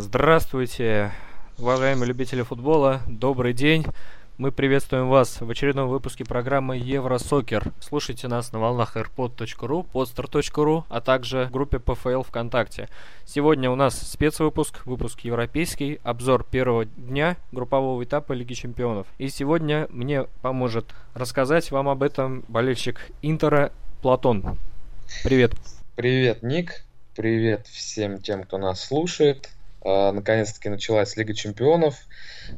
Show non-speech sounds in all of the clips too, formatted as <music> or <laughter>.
Здравствуйте, уважаемые любители футбола, добрый день. Мы приветствуем вас в очередном выпуске программы Евросокер. Слушайте нас на волнах airpod.ru, podster.ru, а также в группе PFL ВКонтакте. Сегодня у нас спецвыпуск, выпуск европейский, обзор первого дня группового этапа Лиги Чемпионов. И сегодня мне поможет рассказать вам об этом болельщик Интера Платон. Привет. Привет, Ник. Привет всем тем, кто нас слушает. А, наконец-таки началась Лига Чемпионов.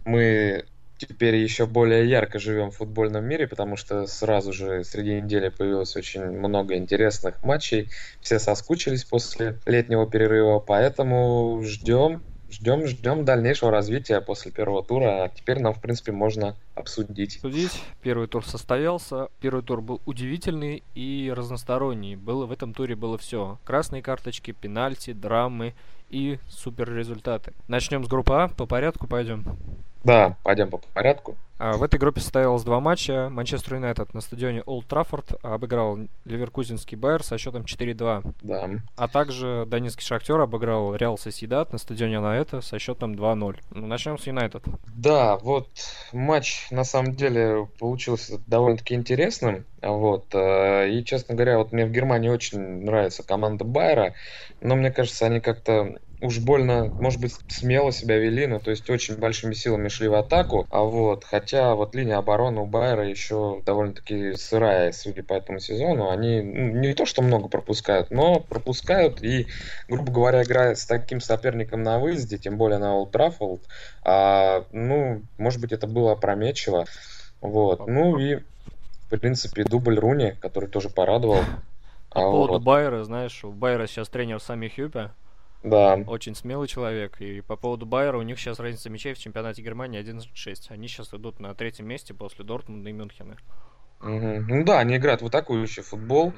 Мы теперь еще более ярко живем в футбольном мире, потому что сразу же среди недели появилось очень много интересных матчей. Все соскучились после летнего перерыва, поэтому ждем, ждем, ждем дальнейшего развития после первого тура. А теперь нам, в принципе, можно обсудить. Обсудить. Первый тур состоялся. Первый тур был удивительный и разносторонний. Было в этом туре было все. Красные карточки, пенальти, драмы и супер результаты. Начнем с группы А. По порядку пойдем. Да, пойдем по порядку. А, в этой группе состоялось два матча. Манчестер Юнайтед на стадионе Олд Траффорд обыграл Ливеркузинский Байер со счетом 4-2. Да. А также Донецкий Шахтер обыграл Реал Соседат на стадионе Наэта со счетом 2-0. Ну, начнем с Юнайтед. Да, вот матч на самом деле получился довольно-таки интересным. Вот. Э, и, честно говоря, вот мне в Германии очень нравится команда Байера, но мне кажется, они как-то уж больно, может быть, смело себя вели, ну, то есть очень большими силами шли в атаку, а вот, хотя вот линия обороны у Байера еще довольно-таки сырая, судя по этому сезону, они ну, не то, что много пропускают, но пропускают и, грубо говоря, играют с таким соперником на выезде, тем более на Олд Траффолд, а, ну, может быть, это было опрометчиво, вот, ну и, в принципе, дубль Руни, который тоже порадовал. По а поводу вот. Байера, знаешь, у Байера сейчас тренер Сами Хюпе, да. Очень смелый человек. И по поводу Байера, у них сейчас разница мячей в чемпионате Германии 11-6. Они сейчас идут на третьем месте после Дортмунда и Мюнхена. Угу. Ну да, они играют в атакующий футбол. Mm.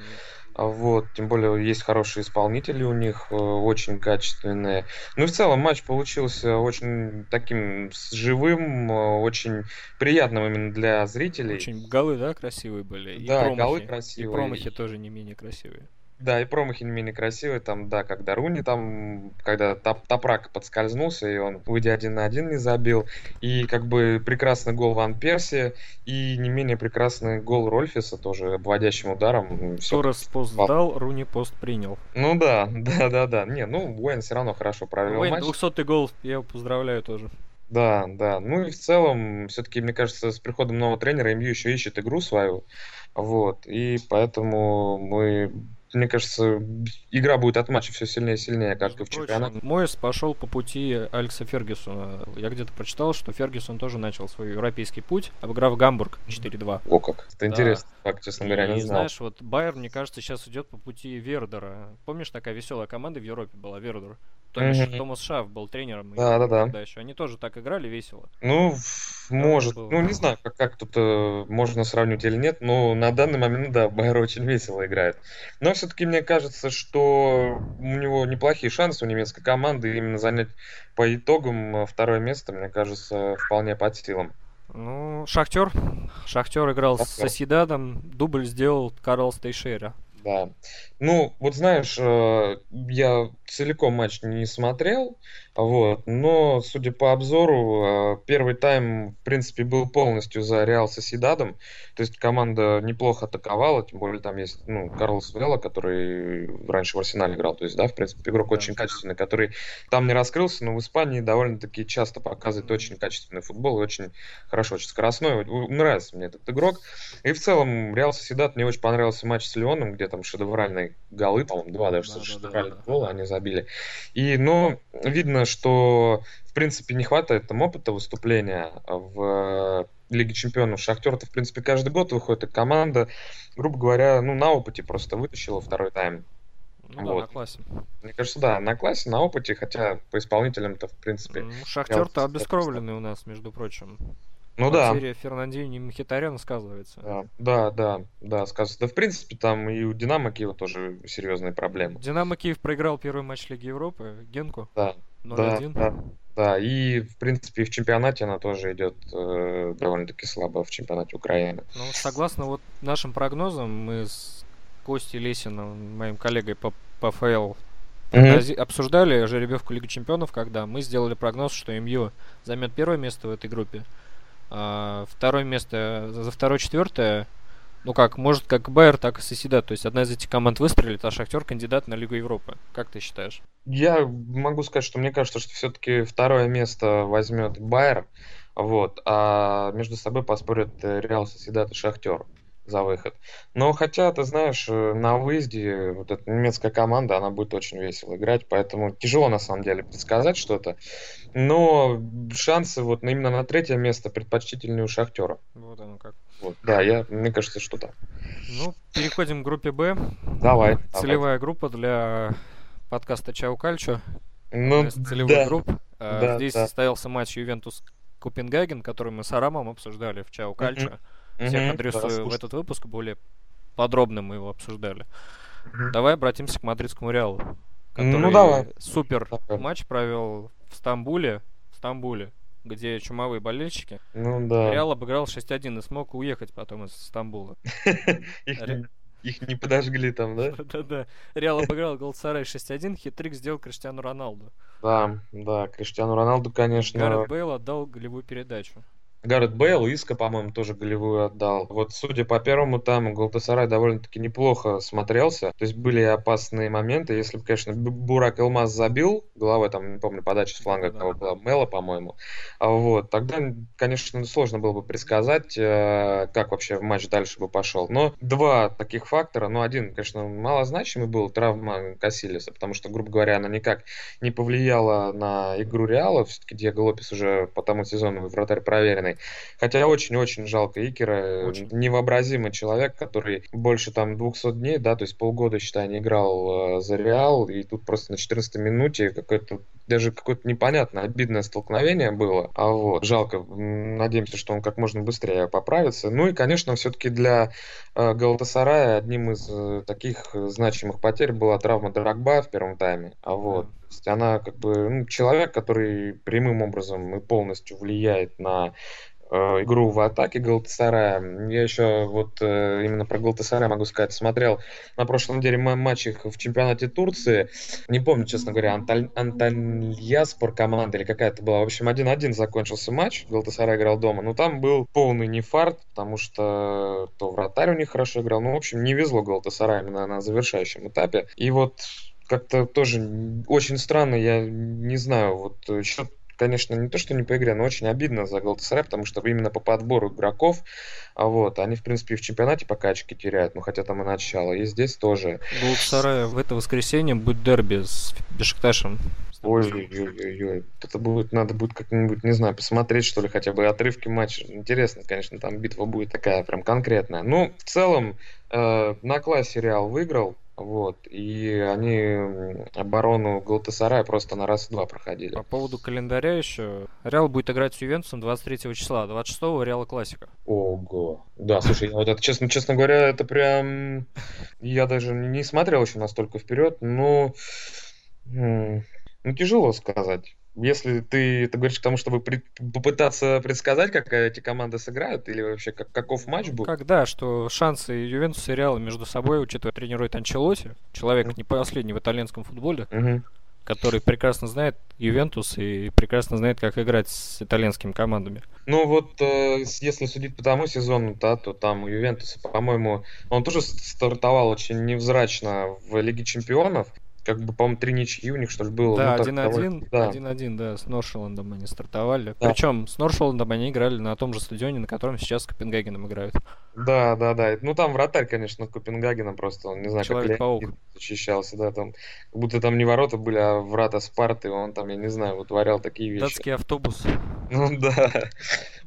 Вот, тем более есть хорошие исполнители у них, э, очень качественные. Ну и в целом матч получился очень таким живым, э, очень приятным именно для зрителей. Очень голы, да, красивые были. И да, промахи. голы красивые. И промахи тоже не менее красивые. Да, и промахи не менее красивые, там, да, когда Руни там, когда топ Топрак подскользнулся, и он, выйдя один на один, не забил. И как бы прекрасный гол Ван Перси, и не менее прекрасный гол Рольфиса, тоже обводящим ударом. Торрес пост дал, Руни пост принял. Ну да, <laughs> да, да, да. Не, ну, Уэйн все равно хорошо провел Уэйн, матч. 200 гол, я его поздравляю тоже. Да, да. Ну и в целом, все-таки, мне кажется, с приходом нового тренера МЮ еще ищет игру свою. Вот. И поэтому мы мне кажется, игра будет от матча все сильнее и сильнее, как и в чемпионате. Мойс пошел по пути Алекса Фергюсона. Я где-то прочитал, что Фергюсон тоже начал свой европейский путь, обыграв Гамбург 4-2. О как, это да. интересно, факт, честно говоря, не и, знал. знаешь, вот Байер, мне кажется, сейчас идет по пути Вердера. Помнишь, такая веселая команда в Европе была, Вердер? Томаш, mm-hmm. Томас Шаф был тренером. Да, да, да. Еще. Они тоже так играли весело. Ну, может. Ну, не знаю, как, как тут э, можно сравнить или нет, но на данный момент, да, Байер очень весело играет. Но все-таки мне кажется, что у него неплохие шансы у немецкой команды именно занять по итогам э, второе место, мне кажется, вполне под силам. Ну, Шахтер. Шахтер играл Шахтер. с Соседадом. Дубль сделал Карл Стейшера. Да. Ну, вот знаешь, э, я целиком матч не смотрел, вот, но, судя по обзору, э, первый тайм, в принципе, был полностью за Реал Соседадом, то есть команда неплохо атаковала, тем более там есть, ну, Карлос Вела, который раньше в Арсенале играл, то есть, да, в принципе, игрок да. очень качественный, который там не раскрылся, но в Испании довольно-таки часто показывает очень качественный футбол, очень хорошо, очень скоростной, нравится мне этот игрок, и в целом Реал Соседат мне очень понравился матч с Леоном, где там шедевральные голы, по-моему, два даже да, шедевральных да, да, гола они забили. И, но видно, что, в принципе, не хватает там опыта выступления в Лиге Чемпионов. Шахтер-то, в принципе, каждый год выходит, и команда, грубо говоря, ну, на опыте просто вытащила второй тайм. Ну вот. да, на классе. Мне кажется, да, на классе, на опыте, хотя по исполнителям-то, в принципе... Ну, Шахтер-то обескровленный у нас, между прочим. Ну да. Потеря Фернандини и Мхитаряна сказывается. Да, да, да, да, сказывается. Да, в принципе, там и у Динамо Киева тоже серьезные проблемы. Динамо Киев проиграл первый матч Лиги Европы, Генку. Да, 0 да, да, да, и, в принципе, в чемпионате она тоже идет э, довольно-таки слабо в чемпионате Украины. Ну, согласно вот нашим прогнозам, мы с Костей Лесиным, моим коллегой по, по ФЛ прогнози... обсуждали жеребьевку Лиги Чемпионов, когда мы сделали прогноз, что МЮ займет первое место в этой группе, а второе место за второе, четвертое ну как, может как Байер, так и Соседа. То есть одна из этих команд выстрелит, а Шахтер кандидат на Лигу Европы. Как ты считаешь? Я могу сказать, что мне кажется, что все-таки второе место возьмет Байер, вот, а между собой поспорят э, Реал Соседат и Шахтер за выход. Но хотя, ты знаешь, э, на выезде вот эта немецкая команда, она будет очень весело играть, поэтому тяжело на самом деле предсказать что-то. Но шансы вот именно на третье место предпочтительнее у Шахтера. Вот оно как. Вот, да, я, мне кажется, что так. Ну, переходим к группе Б. Давай. Целевая давай. группа для подкаста Чау Кальчо. Ну, целевых да. групп. А, Да, Здесь да. состоялся матч Ювентус Копенгаген, который мы с Арамом обсуждали в Чау Кальчо. Всех адресую в этот выпуск, более подробно мы его обсуждали. Давай обратимся к мадридскому Реалу, который Ну, давай. супер Давай. матч провел в Стамбуле, в Стамбуле, где чумовые болельщики. Ну да. Реал обыграл 6-1 и смог уехать потом из Стамбула. <laughs> Их, не- подожгли там, да? <laughs> Да-да. Реал обыграл Галатасарай 6-1, хитрик сделал Криштиану Роналду. Да, да, Криштиану Роналду, конечно. Гаррет Бейл отдал голевую передачу. Гаррет Бейл, Иска, по-моему, тоже голевую отдал. Вот судя по первому тайму, Галтасарай довольно-таки неплохо смотрелся. То есть были опасные моменты. Если бы, конечно, Бурак Элмаз забил головой, там, не помню, подача с фланга Да-да. кого была, Мела, по-моему. А Вот, тогда, конечно, сложно было бы предсказать, э, как вообще матч дальше бы пошел. Но два таких фактора, ну, один, конечно, малозначимый был, травма Кассилиса, потому что, грубо говоря, она никак не повлияла на игру Реала. Все-таки Диего Лопес уже по тому сезону вратарь проверенный. Хотя очень-очень жалко Икера. Очень. Невообразимый человек, который больше там 200 дней, да, то есть полгода, считай, не играл э, за Реал, и тут просто на 14 минуте какое-то даже какое-то непонятное, обидное столкновение было. А вот, жалко. Надеемся, что он как можно быстрее поправится. Ну и, конечно, все-таки для э, Галатасарая одним из э, таких э, значимых потерь была травма Драгба в первом тайме. А вот, есть она как бы ну, человек, который прямым образом и полностью влияет на э, игру в атаке Галтасарая. Я еще вот э, именно про Галтасарай могу сказать, смотрел на прошлой неделе ма- матч их в чемпионате Турции. Не помню, честно говоря, Анталь... Антальяспор команда или какая-то была. В общем, 1-1 закончился матч. Галтасарай играл дома. Но там был полный нефарт, потому что то вратарь у них хорошо играл. Ну, в общем, не везло Галтасарай именно на завершающем этапе. И вот как-то тоже очень странно, я не знаю, вот счет конечно, не то, что не по игре, но очень обидно за Галатасарай, потому что именно по подбору игроков, а вот, они, в принципе, и в чемпионате пока очки теряют, ну, хотя там и начало, и здесь тоже. Галатасарая в это воскресенье будет дерби с Бешикташем. Ой-ой-ой, это будет, надо будет как-нибудь, не знаю, посмотреть, что ли, хотя бы отрывки матча. Интересно, конечно, там битва будет такая прям конкретная. Ну, в целом, э, на классе Реал выиграл, вот, и они оборону Галатасарая просто на раз-два проходили. По поводу календаря еще. Реал будет играть с Ювентусом 23 числа, 26 Реала Классика. Ого. Да, слушай, я вот это, честно, честно говоря, это прям... Я даже не смотрел еще настолько вперед, но... Ну, тяжело сказать. Если ты, ты говоришь к тому, чтобы пред- попытаться предсказать, как эти команды сыграют, или вообще как, каков матч будет? Как да, что шансы Ювентуса и Реала между собой, учитывая тренирует Анчелоти, человек не последний в итальянском футболе, который прекрасно знает Ювентус и прекрасно знает, как играть с итальянскими командами. Ну вот, э, если судить по тому сезону, да, то там у Ювентуса, по-моему, он тоже стартовал очень невзрачно в Лиге Чемпионов. Как бы, по-моему, три ничьи у них, что ли, было. Да, Ну, так 1-1, довольно- да. 1-1, да, с Норшеландом они стартовали. Да. Причем с Норшеландом они играли на том же стадионе, на котором сейчас с Копенгагеном играют. Да, да, да. Ну там вратарь, конечно, Копенгагена просто, он не знаю, как Человек-паук. Леонид защищался, да, там, как будто там не ворота были, а врата Спарты, он там, я не знаю, вытворял такие вещи. Датский автобус. Ну да,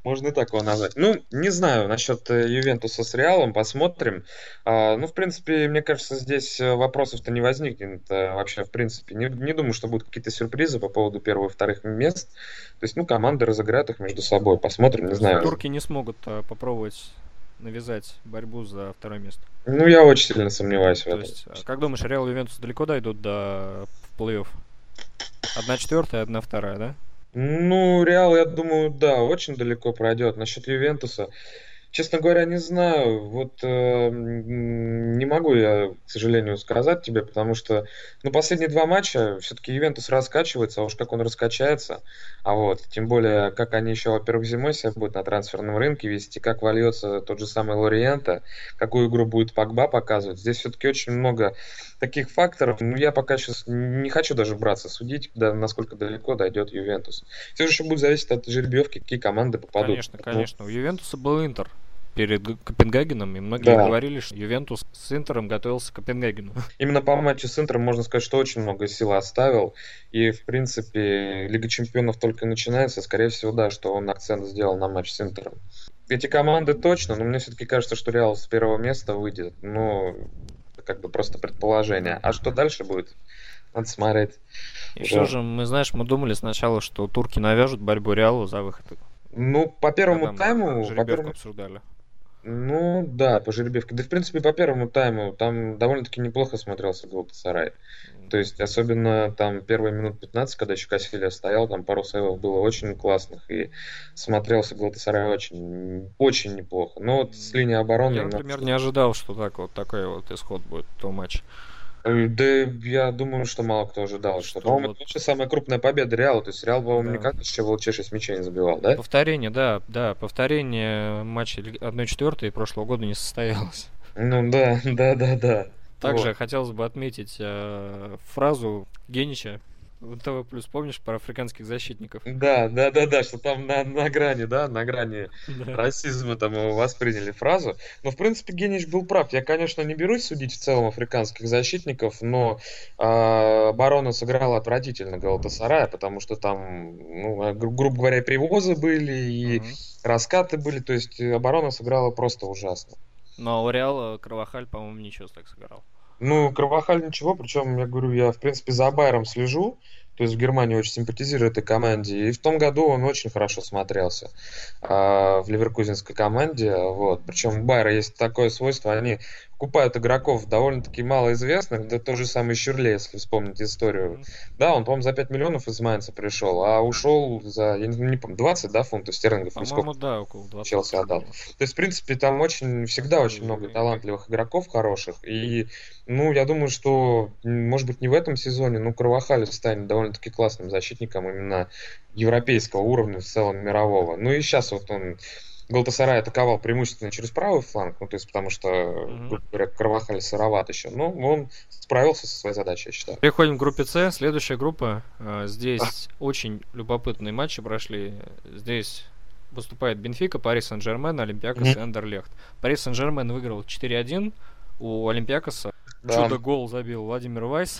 можно и так его назвать. Ну, не знаю насчет э, Ювентуса с Реалом, посмотрим. А, ну, в принципе, мне кажется, здесь э, вопросов-то не возникнет э, вообще, в принципе. Не, не думаю, что будут какие-то сюрпризы по поводу первого и вторых мест. То есть, ну, команды разыграют их между собой, посмотрим, не знаю. Турки не смогут попробовать навязать борьбу за второе место. Ну, я очень сильно сомневаюсь в То этом. есть, а как думаешь, Реал и Ювентус далеко дойдут до плей-офф? Одна четвертая, одна вторая, да? Ну, Реал, я думаю, да, очень далеко пройдет. Насчет Ювентуса, Честно говоря, не знаю. Вот э, не могу я, к сожалению, сказать тебе, потому что ну, последние два матча все-таки Ювентус раскачивается, а уж как он раскачается. А вот, тем более, как они еще, во-первых, зимой себя будут на трансферном рынке вести, как вольется тот же самый Лориента, какую игру будет Погба показывать. Здесь все-таки очень много таких факторов. Ну, я пока сейчас не хочу даже браться судить, да, насколько далеко дойдет Ювентус. Все же еще будет зависеть от жеребьевки, какие команды попадут. Конечно, конечно. У Ювентуса был Интер перед Копенгагеном, и многие да. говорили, что Ювентус с Интером готовился к Копенгагену. <laughs> Именно по матчу с Интером можно сказать, что очень много сил оставил, и, в принципе, Лига Чемпионов только начинается, скорее всего, да, что он акцент сделал на матч с Интером. Эти команды точно, но мне все-таки кажется, что Реал с первого места выйдет, но как бы просто предположение. А что дальше будет? Надо смотреть. И да. что же, мы, знаешь, мы думали сначала, что турки навяжут борьбу Реалу за выход. Ну, по первому тайму... По первому... обсуждали. Ну, да, по жеребьевке. Да, в принципе, по первому тайму там довольно-таки неплохо смотрелся Галатасарай. То есть, особенно там первые минут 15, когда еще Кассилия стоял, там пару сейвов было очень классных, и смотрелся Галатасарай очень, очень неплохо. Но вот с линии обороны... Я, например, не ожидал, что так вот такой вот исход будет в том матче. Э, да, я думаю, что мало кто ожидал, что, что по-моему, вот... это вообще самая крупная победа Реала. То есть Реал, по-моему, да. никак еще в ЛЧ 6 мячей не забивал, да? Повторение, да, да, повторение матча 1-4 прошлого года не состоялось. Ну да, <laughs> да, да, да. Также вот. хотелось бы отметить э, фразу Генича ТВ плюс, помнишь, про африканских защитников? Да, да, да, да, что там на, на грани, да, на грани да. расизма там восприняли фразу. Но, в принципе, Генич был прав. Я, конечно, не берусь судить в целом африканских защитников, но э, оборона сыграла отвратительно Галатасарая, потому что там, ну, а, гру- грубо говоря, привозы были и угу. раскаты были, то есть оборона сыграла просто ужасно. Но у Реала Кровахаль, по-моему, ничего так сыграл. Ну, Кровахаль ничего, причем, я говорю, я, в принципе, за Байером слежу, то есть в Германии очень симпатизирую этой команде. И в том году он очень хорошо смотрелся э, в ливеркузинской команде. Вот. Причем у Байера есть такое свойство, они покупают игроков довольно-таки малоизвестных, да тот же самый Щерле, если вспомнить историю. Да, он, по-моему, за 5 миллионов из Майнца пришел, а ушел за, я не, не помню, 20, да, фунтов стерлингов? По-моему, да, около 20. Челси отдал. То есть, в принципе, там очень, всегда очень много талантливых игроков хороших, и, ну, я думаю, что, может быть, не в этом сезоне, но Кровахали станет довольно-таки классным защитником именно европейского уровня, в целом мирового. Ну и сейчас вот он Галтасарай атаковал преимущественно через правый фланг, ну, то есть потому что, mm-hmm. грубо говоря, Карвахаль сыроват еще. Но он справился со своей задачей, я считаю. Переходим к группе С. Следующая группа. А, здесь очень любопытные матчи прошли. Здесь выступает Бенфика, Пари Сен-Жермен, Олимпиакос mm-hmm. и Андерлехт. Пари Сен-Жермен выиграл 4-1 у Олимпиакоса да. Чудо-гол забил Владимир Вайс.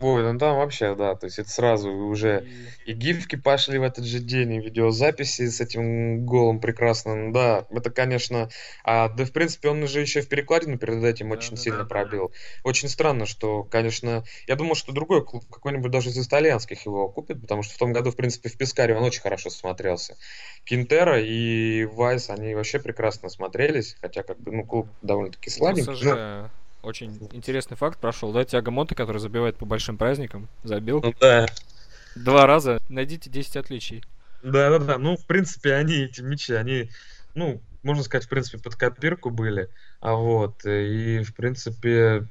Ой, ну там вообще, да, то есть это сразу уже и, и гифки пошли в этот же день, и видеозаписи с этим голом прекрасным, да, это, конечно, а, да, в принципе, он уже еще в перекладину перед этим да, очень да, сильно да, пробил. Очень странно, что, конечно, я думал, что другой клуб, какой-нибудь даже из итальянских его купит, потому что в том году, в принципе, в Пискаре он очень хорошо смотрелся. Кинтера и Вайс, они вообще прекрасно смотрелись, хотя, как бы, ну, клуб довольно-таки слабенький. Ну, очень интересный факт прошел, да? Тиаго Монте, который забивает по большим праздникам, забил. Ну да. Два раза. Найдите 10 отличий. Да, да, да. Ну, в принципе, они, эти мячи, они, ну, можно сказать, в принципе, под копирку были. А вот, и, в принципе,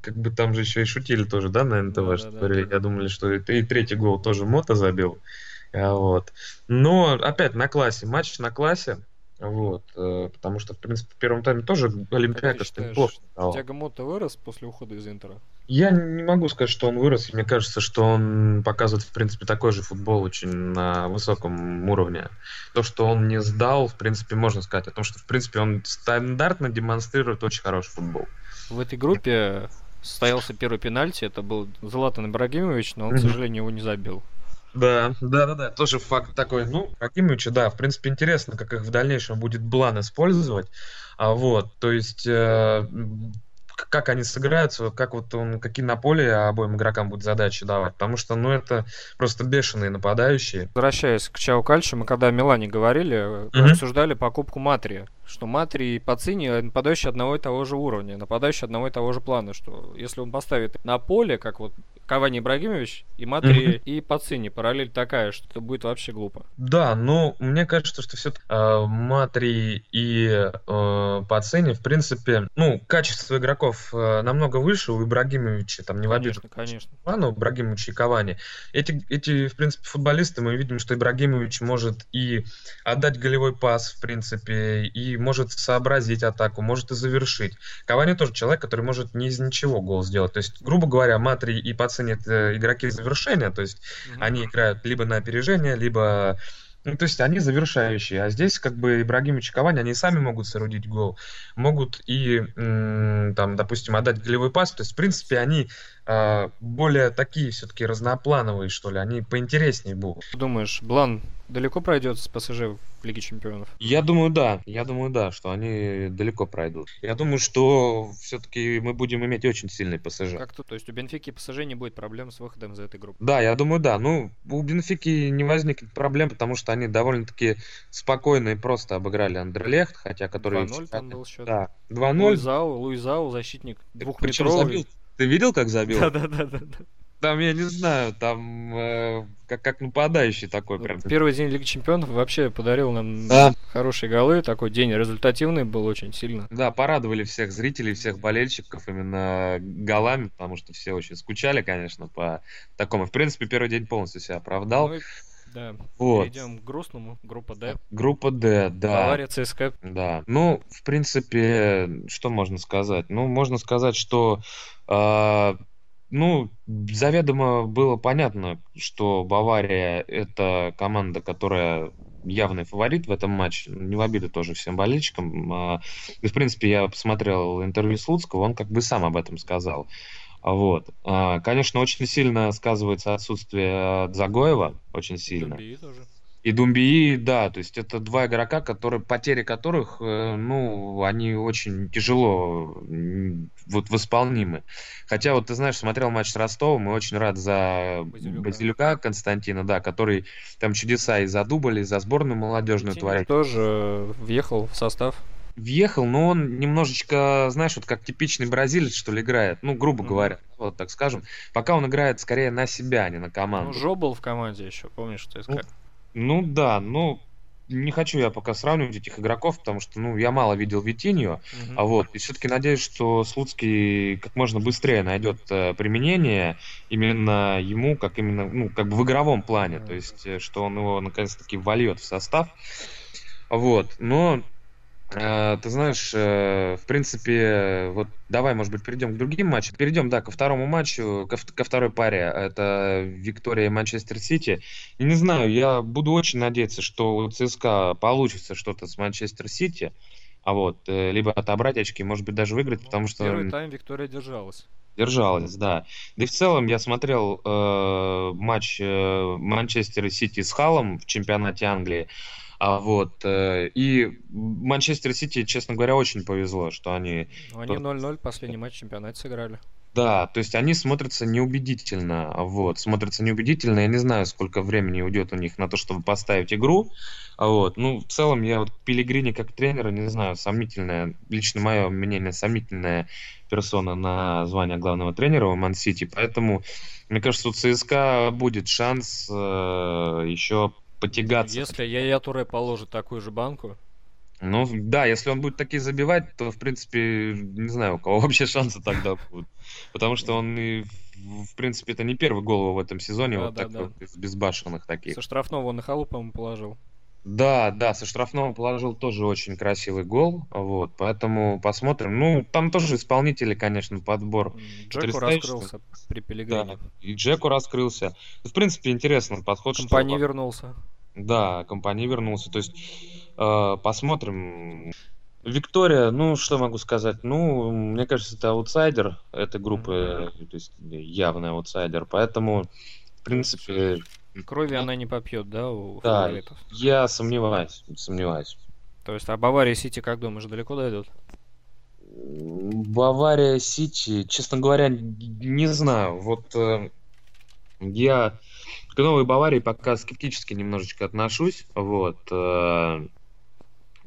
как бы там же еще и шутили тоже, да, на НТВ, да, что да, говорили. Да. Я думали, что и, и третий гол тоже Мото забил. А вот. Но, опять, на классе. Матч на классе. Вот, э, потому что, в принципе, в первом тайме тоже Олимпиакос неплохо стал. Тяга Мото вырос после ухода из Интера? Я не могу сказать, что он вырос. Мне кажется, что он показывает, в принципе, такой же футбол очень на высоком уровне. То, что он не сдал, в принципе, можно сказать о том, что, в принципе, он стандартно демонстрирует очень хороший футбол. В этой группе состоялся первый пенальти. Это был Златан Ибрагимович, но он, к сожалению, его не забил. Да, да, да, да, тоже факт такой. Ну, Акимовича, да, в принципе, интересно, как их в дальнейшем будет Блан использовать. А вот, то есть, э, как они сыграются, как вот он, какие на поле обоим игрокам будут задачи давать. Потому что, ну, это просто бешеные нападающие. Возвращаясь к Чао Кальчу, мы когда о Милане говорили, mm-hmm. обсуждали покупку Матри, что Матри и Пацини нападающие одного и того же уровня, нападающие одного и того же плана, что если он поставит на поле, как вот Кавани Ибрагимович и Матри mm-hmm. и Пацини, параллель такая, что это будет вообще глупо. Да, но мне кажется, что все-таки э, Матри и э, Пацини, в принципе, ну, качество игроков э, намного выше у Ибрагимовича, там не конечно, в обиду. Конечно, конечно. у Ибрагимовича и Кавани. Эти, эти, в принципе, футболисты, мы видим, что Ибрагимович может и отдать голевой пас, в принципе, и может сообразить атаку, может и завершить. Кавани тоже человек, который может не из ничего гол сделать. То есть, грубо говоря, Матри и Пацини это игроки завершения, то есть mm-hmm. они играют либо на опережение, либо ну, то есть они завершающие. А здесь как бы Ибрагимович и Кавани, они сами могут соорудить гол. Могут и, там, допустим, отдать голевой пас. То есть, в принципе, они э, более такие все-таки разноплановые, что ли. Они поинтереснее будут. Думаешь, Блан далеко пройдет с ПСЖ в Лиге Чемпионов? Я думаю, да. Я думаю, да, что они далеко пройдут. Я думаю, что все-таки мы будем иметь очень сильный ПСЖ. Как то, то есть у Бенфики и ПСЖ не будет проблем с выходом из этой группы? Да, я думаю, да. Ну, у Бенфики не возникнет проблем, потому что они довольно-таки спокойно и просто обыграли Андерлехт, хотя который... 2-0 там был счет. Да, 2-0. Луизау, Луизау, защитник двухметровый. Ты видел, как забил? Да-да-да. Там, я не знаю, там э, как, как нападающий такой прям. Первый день Лиги Чемпионов вообще подарил нам да. хорошие голы. Такой день результативный был очень сильно. Да, порадовали всех зрителей, всех болельщиков именно голами, потому что все очень скучали, конечно, по такому. В принципе, первый день полностью себя оправдал. Ну, да. Вот. Перейдем к грустному. Группа Д. Группа Д, да. Бавария, ЦСКА. Да. Ну, в принципе, что можно сказать? Ну, можно сказать, что э, ну, заведомо было понятно, что Бавария это команда, которая явный фаворит в этом матче. Не в обиду тоже всем болельщикам. А, и, в принципе, я посмотрел интервью Слуцкого, он как бы сам об этом сказал. Вот. А, конечно, очень сильно сказывается отсутствие Загоева, очень сильно. тоже. И Думбии, да, то есть это два игрока, которые, потери которых, э, ну, они очень тяжело вот восполнимы. Хотя вот ты знаешь, смотрел матч с Ростовом, и очень рад за Базилюка, Базилюка Константина, да, который там чудеса и за дубль, и за сборную молодежную творит. тоже въехал в состав. Въехал, но он немножечко, знаешь, вот как типичный бразилец, что ли, играет. Ну, грубо mm-hmm. говоря, вот так скажем. Пока он играет скорее на себя, а не на команду. Ну, Жо был в команде еще, помнишь, что я сказал? Ну, ну да, ну не хочу я пока сравнивать этих игроков, потому что, ну, я мало видел Витиньо, uh-huh. а вот, и все-таки надеюсь, что Слуцкий как можно быстрее найдет э, применение именно ему, как именно, ну, как бы в игровом плане, то есть, э, что он его наконец-таки вольет в состав, вот, но ты знаешь, э, в принципе, вот давай, может быть, перейдем к другим матчам. Перейдем, да, ко второму матчу, ко, ко второй паре. Это Виктория и Манчестер Сити. Не знаю, я буду очень надеяться, что у ЦСКА получится что-то с Манчестер Сити. А вот, э, либо отобрать очки, может быть, даже выиграть, потому что... Первый тайм Виктория держалась. Держалась, да. Да и в целом я смотрел э, матч э, Манчестера Сити с Халом в чемпионате Англии. А вот, э, и Манчестер Сити, честно говоря, очень повезло, что они... Ну, они 0-0 последний матч чемпионата сыграли. Да, то есть они смотрятся неубедительно, вот, смотрятся неубедительно, я не знаю, сколько времени уйдет у них на то, чтобы поставить игру, вот, ну, в целом я вот Пилигрини как тренера, не знаю, сомнительная, лично мое мнение, сомнительная персона на звание главного тренера у Ман-Сити, поэтому, мне кажется, у ЦСКА будет шанс э, еще потягаться. Если я я Туре положит такую же банку. Ну да, если он будет такие забивать, то в принципе не знаю, у кого вообще шансы тогда <laughs> будут. Потому что он и в принципе это не первый гол в этом сезоне, да, вот да, такой, да. безбашенных таких. Со штрафного он на халу, по-моему, положил. Да, да, со штрафного положил тоже очень красивый гол, вот, поэтому посмотрим. Ну, там тоже исполнители, конечно, подбор. Джеку раскрылся при Пелегрине. Да, и Джеку раскрылся. В принципе, интересный подход. Компани что... вернулся. Да, Компани вернулся. То есть, э, посмотрим. Виктория, ну, что могу сказать? Ну, мне кажется, это аутсайдер этой группы, mm-hmm. то есть явный аутсайдер, поэтому, в принципе, Крови она не попьет, да, у да, фаворитов? я сомневаюсь, сомневаюсь. То есть, а Бавария Сити, как думаешь, далеко дойдут? Бавария Сити, честно говоря, не знаю. Вот э, я к новой Баварии пока скептически немножечко отношусь. Вот. Э,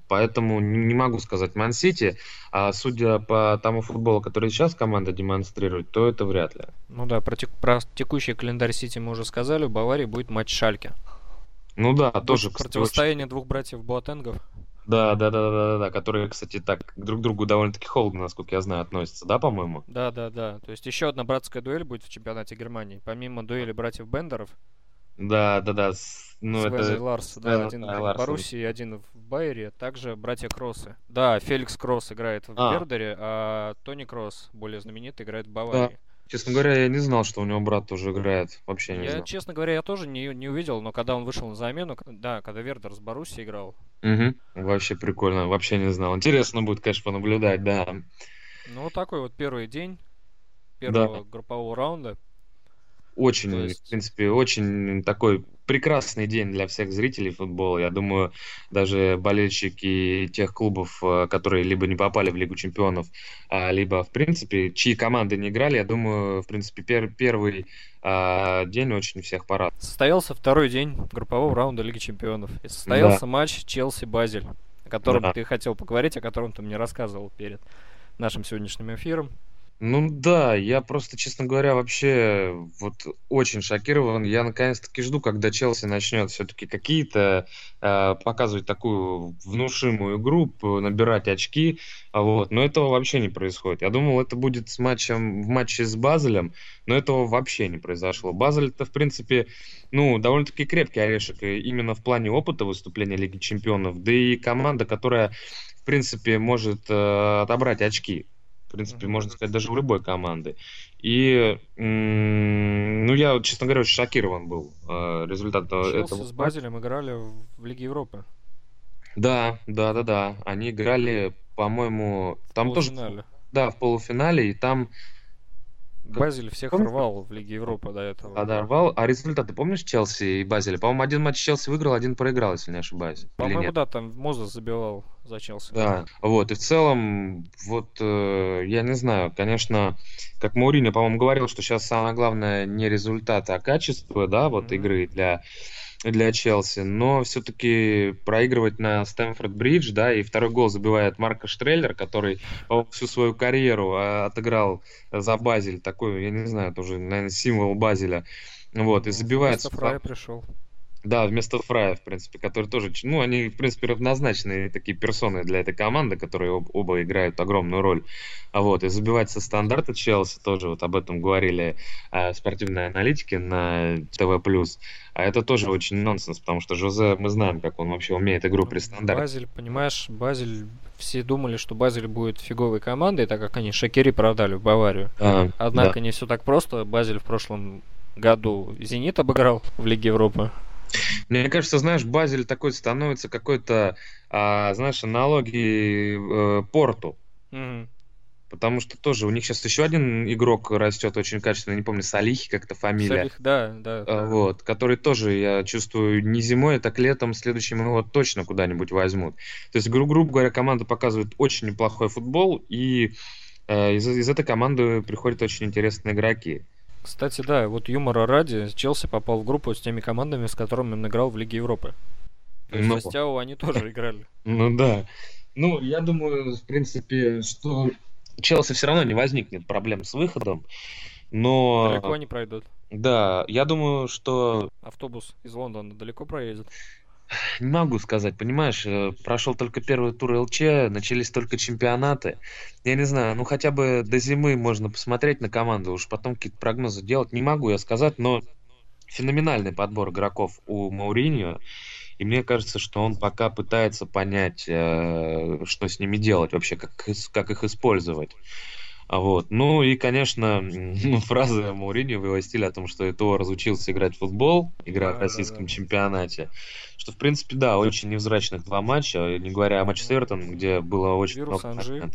поэтому не могу сказать Ман-Сити, а судя по тому футболу, который сейчас команда демонстрирует, то это вряд ли. Ну да, про, тек- про текущий календарь Сити мы уже сказали, у Баварии будет матч Шальки. Ну да, тоже. Противостояние двух братьев Буатенгов. Да, да, да, да, да, да, которые, кстати, так друг к другу довольно-таки холодно, насколько я знаю, относятся, да, по-моему? Да, да, да. То есть еще одна братская дуэль будет в чемпионате Германии. Помимо дуэли братьев Бендеров. Да, да, да. Ну, Свен это... Ларс, да, один да, в Боруссии, один в Байере. Также братья Кроссы. Да, Феликс Кросс играет в а. Вердере, а Тони Кросс, более знаменитый, играет в Баварии. Да. Честно говоря, я не знал, что у него брат тоже играет. Вообще не я, знал. честно говоря, я тоже не, не увидел, но когда он вышел на замену, да, когда Вердер с Баруси играл. Угу. Вообще прикольно, вообще не знал. Интересно будет, конечно, понаблюдать, да. Ну, вот такой вот первый день первого да. группового раунда. Очень, есть... в принципе, очень такой прекрасный день для всех зрителей футбола. Я думаю, даже болельщики тех клубов, э, которые либо не попали в Лигу чемпионов, а, либо, в принципе, чьи команды не играли, я думаю, в принципе, пер первый а, день очень всех порадовал. Состоялся второй день группового раунда Лиги чемпионов. И состоялся да. матч Челси-Базель, о котором да. ты хотел поговорить, о котором ты мне рассказывал перед нашим сегодняшним эфиром. Ну да, я просто, честно говоря, вообще вот очень шокирован. Я наконец-таки жду, когда Челси начнет все-таки какие-то э, показывать такую внушимую игру, набирать очки. А вот. Но этого вообще не происходит. Я думал, это будет с матчем в матче с Базелем, но этого вообще не произошло. Базель это, в принципе, ну, довольно-таки крепкий орешек именно в плане опыта выступления Лиги Чемпионов, да и команда, которая, в принципе, может э, отобрать очки принципе, можно сказать, даже у любой команды. И, ну, я, честно говоря, очень шокирован был э, результатом этого. с Базелем играли в Лиге Европы. Да, да, да, да. Они играли, по-моему, там тоже... Да, в полуфинале, и там Базель всех Помнишь? рвал в Лиге Европы до этого. А, да, рвал. А результаты помнишь Челси и Базеля? По-моему, один матч Челси выиграл, один проиграл, если не ошибаюсь. По-моему, да, там Мозес забивал за Челси. Да, вот. И в целом, вот, э, я не знаю, конечно, как Мауриньо, по-моему, говорил, что сейчас самое главное не результат, а качество, да, вот mm-hmm. игры для для Челси, но все-таки проигрывать на Стэнфорд-Бридж, да, и второй гол забивает Марко Штреллер, который всю свою карьеру а, отыграл за Базель, такой, я не знаю, тоже, наверное, символ Базеля, вот, и забивает... Фрай пришел. Да, вместо Фрая, в принципе, который тоже, ну, они, в принципе, равнозначные такие персоны для этой команды, которые об, оба играют огромную роль. А вот, и забивать со стандарта Челси, тоже вот об этом говорили э, спортивные аналитики на ТВ+. А это тоже очень нонсенс, потому что Жозе, мы знаем, как он вообще умеет игру при стандарте. Базель, понимаешь, Базель, все думали, что Базель будет фиговой командой, так как они Шакири продали в Баварию. А, Однако да. не все так просто. Базель в прошлом году Зенит обыграл в Лиге Европы. Мне кажется, знаешь, Базель такой становится какой-то, а, знаешь, аналогией э, Порту. Mm-hmm. Потому что тоже у них сейчас еще один игрок растет очень качественно, не помню, Салихи как-то фамилия. Салих, да, да. А, вот, который тоже, я чувствую, не зимой, а так летом следующим его точно куда-нибудь возьмут. То есть, гру- грубо говоря, команда показывает очень неплохой футбол, и э, из, из этой команды приходят очень интересные игроки. Кстати, да, вот юмора ради, Челси попал в группу с теми командами, с которыми он играл в Лиге Европы. То есть ну, они тоже <laughs> играли. Ну да. Ну, я думаю, в принципе, что Челси все равно не возникнет проблем с выходом, но... Далеко они пройдут. Да, я думаю, что... Автобус из Лондона далеко проедет. Не могу сказать, понимаешь, э, прошел только первый тур ЛЧ, начались только чемпионаты. Я не знаю, ну хотя бы до зимы можно посмотреть на команду, уж потом какие-то прогнозы делать. Не могу я сказать, но феноменальный подбор игроков у Мауриньо. И мне кажется, что он пока пытается понять, э, что с ними делать вообще, как, как их использовать. А вот. Ну и, конечно, <laughs> фраза Мауриньо в его стиле о том, что Это разучился играть в футбол, играя да, в российском да, да. чемпионате. Что, в принципе, да, очень невзрачных два матча, не говоря о матче с Эвертоном, где было очень Вирус много Анжи.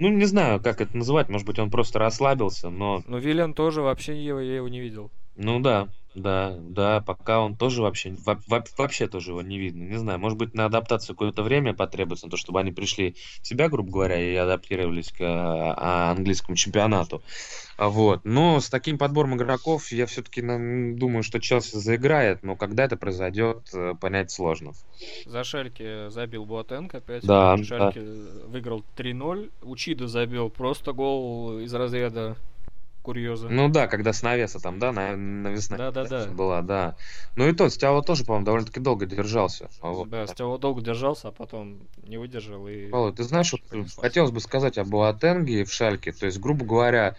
Ну, не знаю, как это называть, может быть, он просто расслабился, но... Ну, Виллиан тоже вообще его, я его не видел. Ну да, да, да, пока он тоже вообще, вообще тоже его не видно. Не знаю, может быть, на адаптацию какое-то время потребуется, на то, чтобы они пришли в себя, грубо говоря, и адаптировались к а, английскому чемпионату. А вот. Но с таким подбором игроков я все-таки думаю, что Челси заиграет, но когда это произойдет, э, понять сложно. За Шальки забил Буатенко опять. Да, Шальки да. выиграл 3-0. Учида забил просто гол из разряда курьеза. Ну да, когда с навеса там, да, на, навесная да, да, да. была, да. Ну и тот, Стява тоже, по-моему, довольно-таки долго держался. Вот. Да, Стява долго держался, а потом не выдержал и... Павел, ты знаешь, вот, хотелось бы сказать об Буатенге в Шальке, то есть, грубо говоря,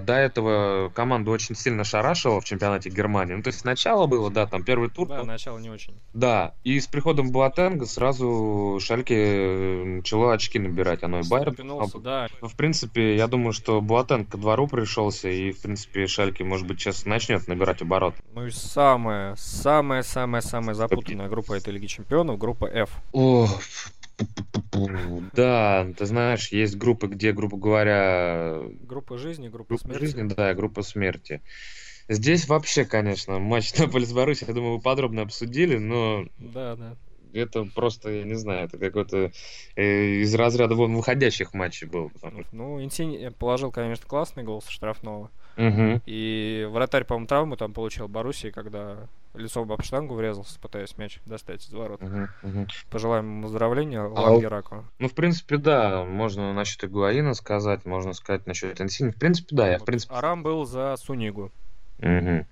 до этого команду очень сильно шарашило в чемпионате Германии. Ну, то есть сначала было, да, там первый тур. Да, начало не очень. Да, и с приходом Буатенга сразу Шальке начало очки набирать. Оно и Байер. да. Ну, в принципе, я думаю, что Буатенг ко двору пришелся, и, в принципе, Шальке, может быть, сейчас начнет набирать оборот. Ну и самая, самая, самая, самая запутанная группа этой Лиги Чемпионов, группа F. О, да, ты знаешь, есть группы, где, грубо говоря... Группа жизни, группа, группа смерти. жизни, да, группа смерти. Здесь вообще, конечно, матч Наполи с Боруссией, я думаю, вы подробно обсудили, но... Да, да. Это просто, я не знаю, это какой-то э, из разряда вон выходящих матчей был. Ну, Инсини положил, конечно, классный гол со штрафного. Угу. И вратарь, по-моему, травму там получил Боруссии, когда лицом об штангу врезался, пытаясь мяч достать из ворот. Угу, угу. Пожелаем ему выздоровления, а Лангераку. Ну, в принципе, да, можно насчет Игуаина сказать, можно сказать насчет Инсини. В принципе, да, я, в принципе... Арам был за Сунигу. Угу.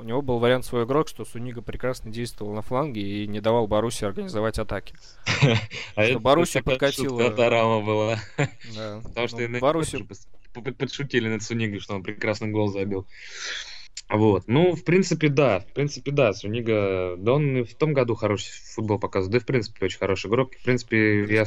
У него был вариант свой игрок, что Сунига прекрасно действовал на фланге и не давал Баруси организовать атаки. <laughs> А что Боруссия подкатила... Это Арама была. Потому что ну, Боруссия подшутили над Сунигой, что он прекрасный гол забил. Вот. Ну, в принципе, да. В принципе, да. Сунига, да он и в том году хороший футбол показывает. Да в принципе, очень хороший игрок. В принципе, я...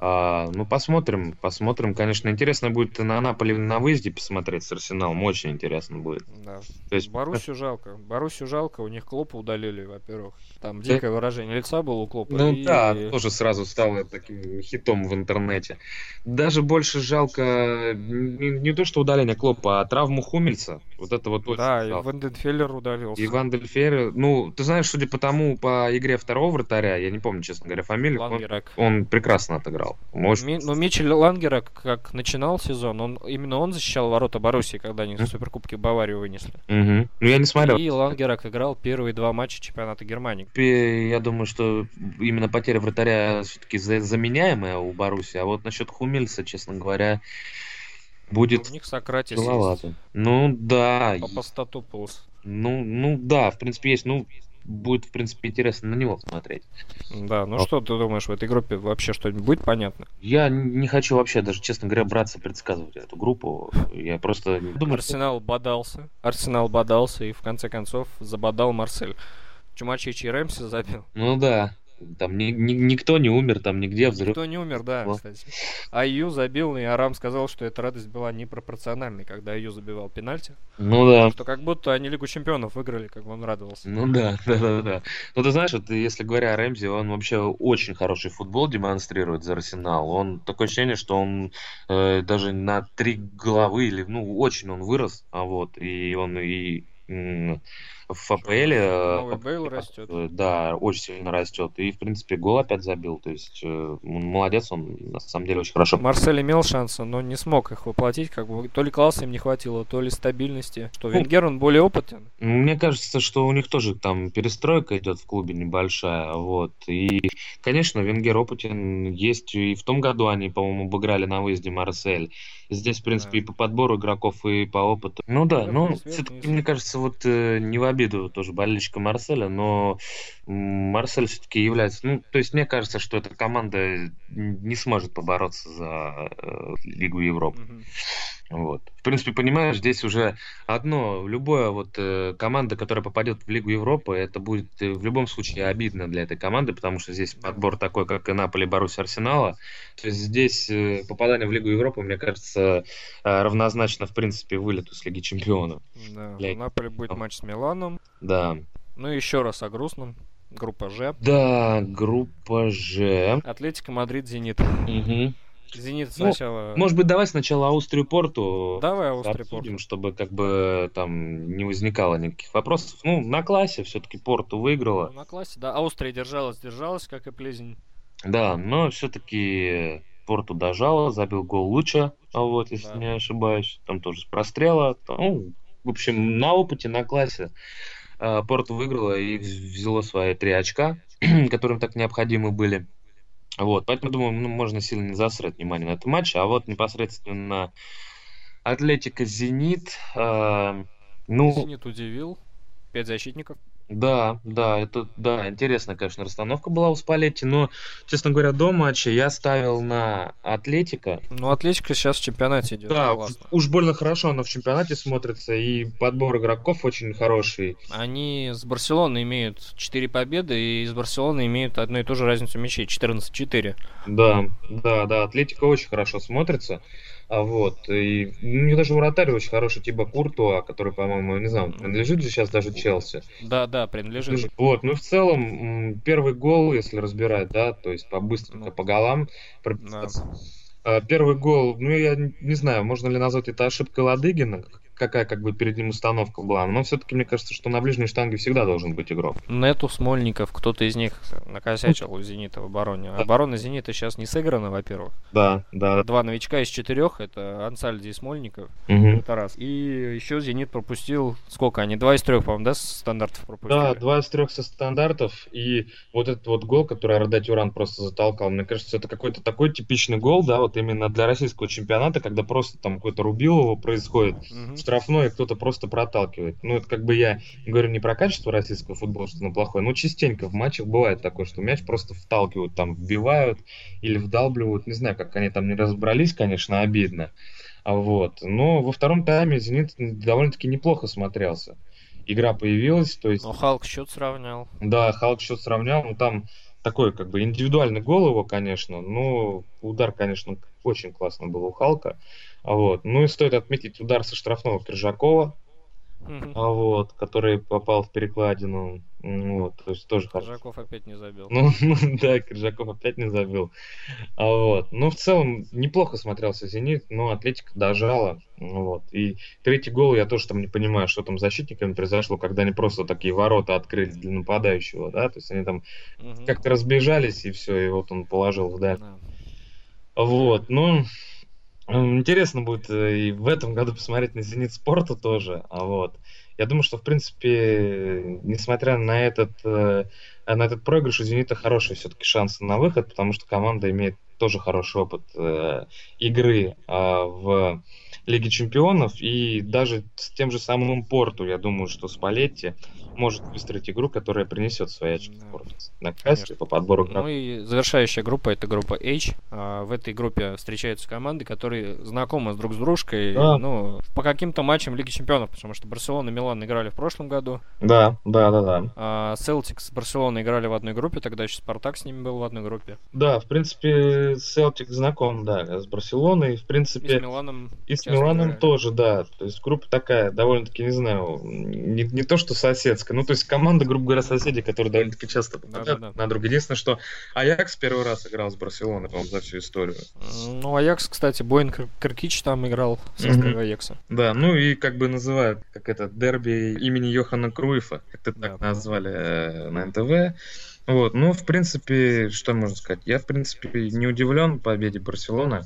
А, ну, посмотрим. Посмотрим. Конечно, интересно будет на Наполи на выезде посмотреть с Арсеналом. Очень интересно будет. Да. То есть... Боруссию жалко. Боруссию жалко. У них Клопа удалили, во-первых. Там дикое да. выражение лица было у Клопа. Ну, и... да. Тоже сразу стало таким хитом в интернете. Даже больше жалко не, не то, что удаление Клопа, а травму Хуммельса. Вот это вот... Да, и Вайденфеллер удалился. И Вайденфеллер, ну, ты знаешь, судя по тому, по игре второго вратаря, я не помню, честно говоря, фамилию, он, он прекрасно отыграл. Очень Ми, ну, Мичель Лангера, как начинал сезон, он именно он защищал ворота Боруссии, когда они в Суперкубке Баварию вынесли. Угу. Ну, я не смотрел. И Лангерак играл первые два матча чемпионата Германии. Я думаю, что именно потеря вратаря все-таки заменяемая у Боруссии, а вот насчет Хумельса, честно говоря, будет У них Сократис есть. Ну да. Папастатопулос. Ну, ну да, в принципе есть. Ну, будет, в принципе, интересно на него смотреть. Да, ну а... что ты думаешь, в этой группе вообще что-нибудь будет понятно? Я не хочу вообще, даже, честно говоря, браться предсказывать эту группу. Я просто думаю... Арсенал что... бодался. Арсенал бодался и в конце концов забодал Марсель. Чумачичи Рэмси забил. Ну да, там ни, ни, никто не умер, там нигде взрыв. Никто не умер, да, вот. кстати. Аю забил, и Арам сказал, что эта радость была непропорциональной, когда Аю забивал пенальти. Ну да. Что как будто они Лигу Чемпионов выиграли, как он радовался. Ну да, <laughs> да, да, да. Ну ты знаешь, вот, если говоря о Рэмзи, он вообще очень хороший футбол демонстрирует за Арсенал. Он такое ощущение, что он э, даже на три головы, или, ну, очень он вырос, а вот, и он и в ФПЛ. Э, Новый Бейл растет. Э, да, очень сильно растет. И, в принципе, гол опять забил. То есть, э, молодец, он на самом деле очень хорошо. Марсель имел шансы, но не смог их воплотить. Как бы, то ли класса им не хватило, то ли стабильности. Что, ну, Венгер, он более опытен? Мне кажется, что у них тоже там перестройка идет в клубе небольшая. Вот. И, конечно, Венгер опытен. Есть и в том году они, по-моему, обыграли на выезде Марсель. Здесь, в принципе, да. и по подбору игроков, и по опыту. Ну да, ну, все-таки, мне кажется, вот не в обиду тоже болельщика Марселя, но Марсель все-таки является... Ну, то есть мне кажется, что эта команда не сможет побороться за э, Лигу Европы. Mm-hmm. Вот. В принципе, понимаешь, здесь уже одно, любая вот э, команда, которая попадет в Лигу Европы, это будет э, в любом случае обидно для этой команды, потому что здесь подбор такой, как и Наполи, Боруссия, Арсенала. То есть здесь э, попадание в Лигу Европы, мне кажется, э, равнозначно, в принципе, вылету с Лиги Чемпионов. Да, для... у Наполи будет матч с Миланом. Да. Ну и еще раз о грустном. Группа Ж. Да, группа Ж. Атлетико Мадрид, Зенит. Угу. Зенит ну, сначала... Ну, может быть, давай сначала Австрию Порту давай Австрию Порту. чтобы как бы там не возникало никаких вопросов. Ну, на классе все-таки Порту выиграла. Ну, на классе, да. Австрия держалась, держалась, как и Плезень. Да, но все-таки Порту дожала, забил гол лучше, а вот, если да. не ошибаюсь. Там тоже с прострела. Ну, в общем, на опыте, на классе а, Порту выиграла и взяла свои три очка, <clears throat> которым так необходимы были. Вот, поэтому, думаю, ну, можно сильно не засрать внимание на этот матч. А вот непосредственно Атлетика Зенит. Э, ну... Зенит удивил. Пять защитников. Да, да, это, да, интересная, конечно, расстановка была у Спалетти, но, честно говоря, до матча я ставил на Атлетика. Ну, Атлетика сейчас в чемпионате идет. Да, классно. уж больно хорошо она в чемпионате смотрится, и подбор игроков очень хороший. Они с Барселоной имеют 4 победы, и с Барселоной имеют одну и ту же разницу мячей, 14-4. Да, да, да, Атлетика очень хорошо смотрится. А вот, и у них даже вратарь очень хороший, типа Куртуа, который, по-моему, не знаю, принадлежит же сейчас даже Челси. Да, да, принадлежит. Вот, ну в целом, первый гол, если разбирать, да, то есть по быстренько, ну, по голам, да. А, первый гол, ну я не знаю, можно ли назвать это ошибкой Ладыгина, какая как бы перед ним установка была. Но все-таки мне кажется, что на ближней штанге всегда должен быть игрок. Нету Смольников, кто-то из них накосячил у Зенита в обороне. Оборона Зенита сейчас не сыграна, во-первых. Да, да. Два новичка из четырех, это Ансальди и Смольников. Угу. Это раз. И еще Зенит пропустил, сколько они? Два из трех, по-моему, да, стандартов пропустили? Да, два из трех со стандартов. И вот этот вот гол, который Ардать Уран просто затолкал, мне кажется, это какой-то такой типичный гол, да, вот именно для российского чемпионата, когда просто там какой-то Рубилово происходит. Угу штрафной кто-то просто проталкивает. Ну, это как бы я говорю не про качество российского футбола, что оно плохое, но частенько в матчах бывает такое, что мяч просто вталкивают, там, вбивают или вдалбливают. Не знаю, как они там не разобрались, конечно, обидно. А вот. Но во втором тайме «Зенит» довольно-таки неплохо смотрелся. Игра появилась, то есть... Ну, Халк счет сравнял. Да, Халк счет сравнял, ну там такой как бы индивидуальный гол его, конечно, но удар, конечно, очень классно был у Халка. Вот. Ну и стоит отметить удар со штрафного Крыжакова, mm-hmm. вот, который попал в перекладину. Вот, то есть тоже Крыжаков хорошо. опять не забил. Ну, <laughs> ну да, Крыжаков опять не забил. А вот. Ну, в целом, неплохо смотрелся Зенит, но Атлетика дожала. Вот. И третий гол, я тоже там не понимаю, что там с защитниками произошло, когда они просто такие ворота открыли для нападающего, да, то есть они там угу. как-то разбежались, и все, и вот он положил вдаль. Да. Вот, ну, Интересно будет э, и в этом году посмотреть на Зенит Спорта тоже. А вот. Я думаю, что, в принципе, несмотря на этот, э, на этот проигрыш, у Зенита хорошие все-таки шансы на выход, потому что команда имеет тоже хороший опыт э, игры а, в Лиге Чемпионов. И даже с тем же самым Порту, я думаю, что Спалетти может выстроить игру, которая принесет свои очки да. на кассе по подбору Ну и завершающая группа это группа H. А, в этой группе встречаются команды, которые знакомы с друг с дружкой. Да. Ну, по каким-то матчам Лиги Чемпионов, потому что Барселона и Милан играли в прошлом году. Да, да, да, да. А Селтик с Барселоной играли в одной группе, тогда еще Спартак с ними был в одной группе. Да, в принципе, Селтик знаком, да, с Барселоной, в принципе... И с Миланом. И с Миланом играли. тоже, да. То есть группа такая, довольно-таки, не знаю, не, не то что сосед соседская. Ну, то есть команда, грубо говоря, соседи, которые довольно-таки часто попадают да, да, да. на друг. Единственное, что Аякс первый раз играл с Барселоной, по-моему, за всю историю. Ну, Аякс, кстати, Боин Каркич там играл со mm-hmm. Аякса. Да, ну и как бы называют, как это, дерби имени Йохана Круифа, как-то да, так да. назвали э, на НТВ. Вот, ну, в принципе, что можно сказать? Я, в принципе, не удивлен победе Барселоны.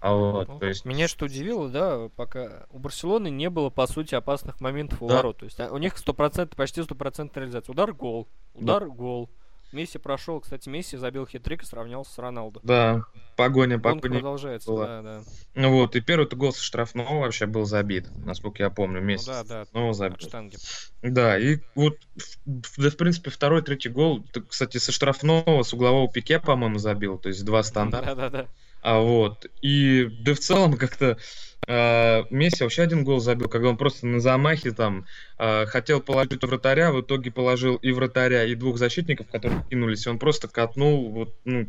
А вот, ну, то есть... Меня что удивило, да, пока у Барселоны не было, по сути, опасных моментов у да. ворот. То есть а, у них 100%, почти 100% реализация. Удар, гол. Удар, да. гол. Месси прошел, кстати, Месси забил хитрик и сравнялся с Роналду. Да, погоня, погоня. Он продолжается, была. да, да. Ну вот, и первый гол со штрафного вообще был забит, насколько я помню, Месси. Ну, да, да. Ну, забил. Штанги. Да, и вот, да, в принципе, второй, третий гол, кстати, со штрафного, с углового пике, по-моему, забил, то есть два стандарта. Да, да, да. А вот, и да в целом как-то э, Месси вообще один гол забил, когда он просто на замахе там э, хотел положить вратаря, в итоге положил и вратаря, и двух защитников, которые кинулись, и он просто катнул, вот, ну,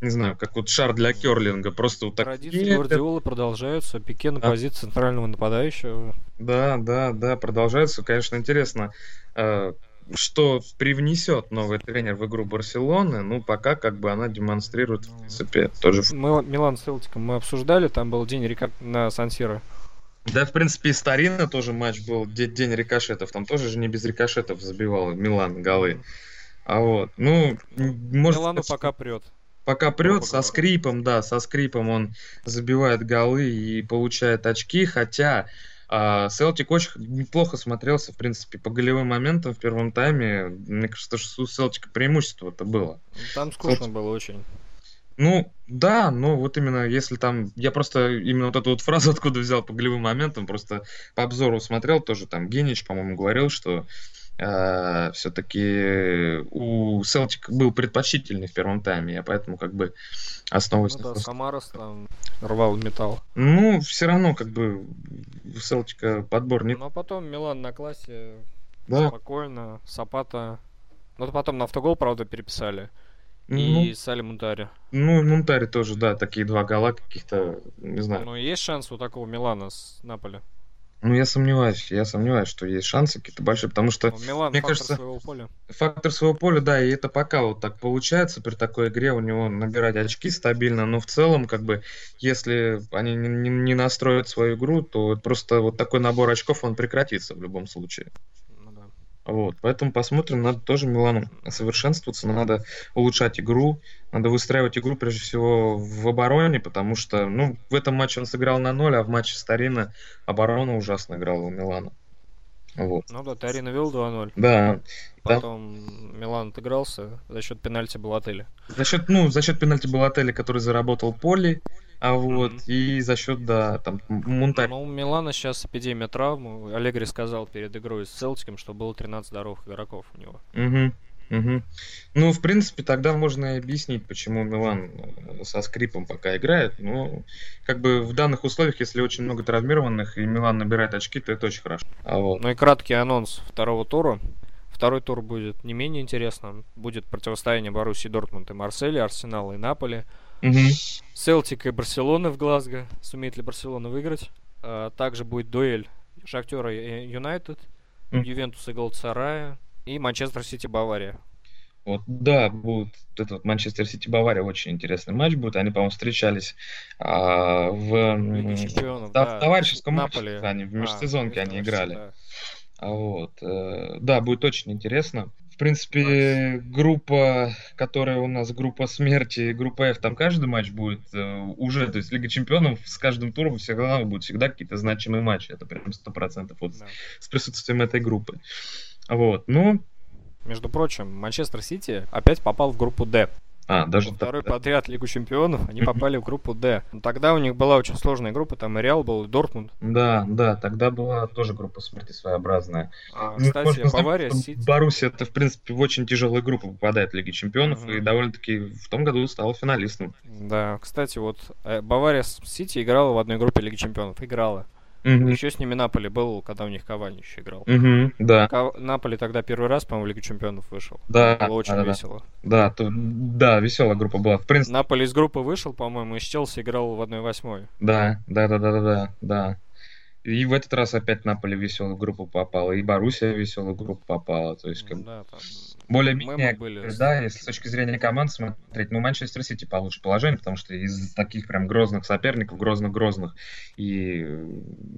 не знаю, как вот шар для керлинга, просто вот так. Традиции Гвардиолы продолжаются, Пике на а... позиции центрального нападающего. Да, да, да, продолжается, конечно, интересно. Э, что привнесет новый тренер в игру Барселоны, ну, пока как бы она демонстрирует, в принципе, тоже... Мы, Милан с Селтиком мы обсуждали, там был день река на Сан-Сиро. Да, в принципе, и старинно тоже матч был, де- день рикошетов, там тоже же не без рикошетов забивал Милан голы. А вот, ну, может, Милану сказать, пока прет. Пока прет грубо со скрипом, да, со скрипом он забивает голы и получает очки, хотя а, Селтик очень неплохо смотрелся, в принципе, по голевым моментам в первом тайме. Мне кажется, что у Селтика преимущество это было. Там скучно было очень. Ну, да, но вот именно если там... Я просто именно вот эту вот фразу <laughs> откуда взял по голевым моментам, просто по обзору смотрел тоже, там Генич, по-моему, говорил, что все-таки у Селтик был предпочтительный в первом тайме, я поэтому как бы основываясь Ну на да, просто- Самарас там рвал металл. Ну, все равно, как бы, у Селтика подбор не... Но потом Милан на классе Да, спокойно, Сапата. Ну, потом на автогол, правда, переписали. ну, И Сали Мунтари. ну, Мунтари тоже, да, такие два гола каких-то, не знаю. Ну, есть шанс у такого Милана с Наполи. Ну, я сомневаюсь, я сомневаюсь, что есть шансы какие-то большие, потому что Ну, Милан мне фактор кажется- своего поля. фактор своего поля, да, и это пока вот так получается при такой игре у него набирать очки стабильно, но в целом, как бы, если они не, не- настроят свою игру, то просто вот такой набор очков, он прекратится в любом случае. Да. Вот, поэтому посмотрим, надо тоже Милану совершенствоваться, надо улучшать игру, надо выстраивать игру прежде всего в обороне, потому что, ну, в этом матче он сыграл на ноль, а в матче Старина оборона ужасно играла у Милана. Вот. Ну да, Тарина вел 2-0. Да, да. Потом Милан отыгрался за счет пенальти Балатели. За счет, ну, за счет пенальти Балотелли, который заработал Поли, а вот, Мгм. и за счет, да, там, Мунтарь. Ну, у Милана сейчас эпидемия травм. Алегри сказал перед игрой с Селтиком, что было 13 здоровых игроков у него. Мгм, мгм. Ну, в принципе, тогда можно и объяснить, почему Милан э, со скрипом пока играет. Ну, как бы в данных условиях, если очень много травмированных, и Милан набирает очки, то это очень хорошо. А вот. Ну и краткий анонс второго тура. Второй тур будет не менее интересным. Будет противостояние Боруссии Дортмунд и Марселя, Арсенала и Наполи. Селтик и Барселоны в Глазго. Сумеет ли Барселона выиграть? А, Также будет дуэль Шахтера и Юнайтед, Мгм. Ювентус и Галатасарай и Манчестер Сити Бавария. Вот, да, будет этот Манчестер Сити Бавария очень интересный матч будет. Они, по-моему, встречались а, в, чемпионов, да, да. в товарищеском Наполи. матче. Они в А, межсезонке они межсезонке, играли. да. А вот, э, да, будет очень интересно. В принципе, группа, которая у нас группа смерти, группа F, там каждый матч будет э, уже, то есть Лига Чемпионов с каждым туром всегда будут всегда какие-то значимые матчи. Это прям сто процентов вот Да. с присутствием этой группы. Вот, ну, Между прочим, Манчестер Сити опять попал в группу D. а, даже Во так, второй да. подряд Лигу Чемпионов они <laughs> попали в группу D. Но тогда у них была очень сложная группа, там и Реал был, и Дортмунд. Да, да, тогда была тоже группа смерти своеобразная. А, Ну, кстати, можно сказать, Бавария, что Сити. Боруссия это, в принципе, в очень тяжелую группу попадает в Лиге Чемпионов Мгм. и довольно-таки в том году стала финалистом. Да, кстати, вот э, Бавария с Сити играла в одной группе Лиги Чемпионов. Играла. Мгм. Еще с ними Наполи был, когда у них Кавани еще играл. Мгм, да, Ка- Наполи тогда первый раз, по-моему, в Лигу Чемпионов вышел. да, Было очень да, весело. да, то- да, веселая группа была. В принципе, Наполи из группы вышел, по-моему, и с Челси играл в 1-8. да, да, да, да, да, да, да. И в этот раз опять Наполе в веселую группу попала, и Боруссия в веселую группу попала. То есть, как бы, Да, там более-менее, были. да, если с точки зрения команд смотреть, ну, Манчестер Сити получше положение, потому что из таких прям грозных соперников, грозных-грозных, и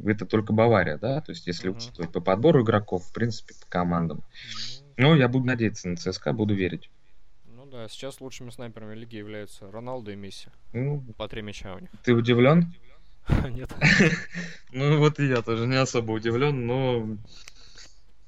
это только Бавария, да, то есть если Мгм. учитывать по подбору игроков, в принципе, по командам. Ну, я буду надеяться на ЦСКА, буду верить. Ну да, сейчас лучшими снайперами лиги являются Роналдо и Месси. Ну, По три мяча у них. ты удивлен? <laughs> Нет. <laughs> Ну, вот и я тоже не особо удивлен, но,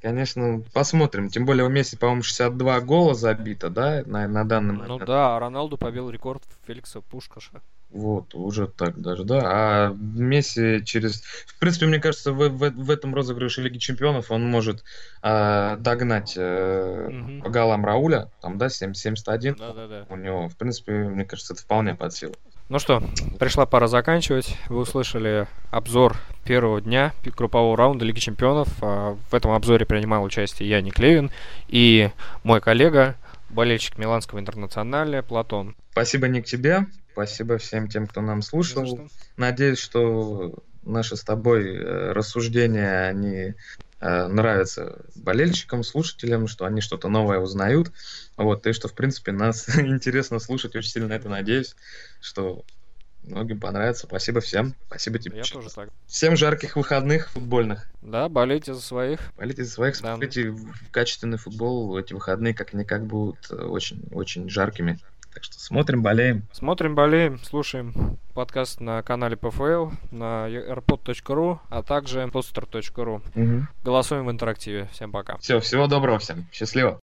конечно, посмотрим. Тем более у Месси, по-моему, 62 гола забито, да, на, на данный Ну момент. да, а Роналду побил рекорд Феликса Пушкаша. Вот, уже так даже, да. А Месси через... В принципе, мне кажется, в, в, в этом розыгрыше Лиги Чемпионов он может а, догнать э, Мгм. по голам Рауля, там, да, 7, 71 Да-да-да. у него. В принципе, мне кажется, это вполне под силу. Ну что, пришла пора заканчивать. Вы услышали обзор первого дня группового раунда Лиги Чемпионов. А, В этом обзоре принимал участие я, Ник Левин, и мой коллега, болельщик Миланского интернационаля Платон. Спасибо, Ник, тебе. Спасибо всем тем, кто нам слушал. Надеюсь, что наши с тобой э, рассуждения, они нравится болельщикам, слушателям, что они что-то новое узнают. Вот, и что, в принципе, нас <laughs> интересно слушать. Очень сильно на это надеюсь, что многим понравится. Спасибо всем. Спасибо тебе. Я тоже так. Всем жарких выходных футбольных. Да, болейте за своих. Болейте за своих, Да. смотрите качественный футбол. Эти выходные как-никак будут очень-очень жаркими. Так что смотрим, болеем. Смотрим, болеем, слушаем подкаст на канале ПФЛ, на airpod.ru, а также poster.ru. Угу. Голосуем в интерактиве. Всем пока. Все, всего доброго всем. Счастливо.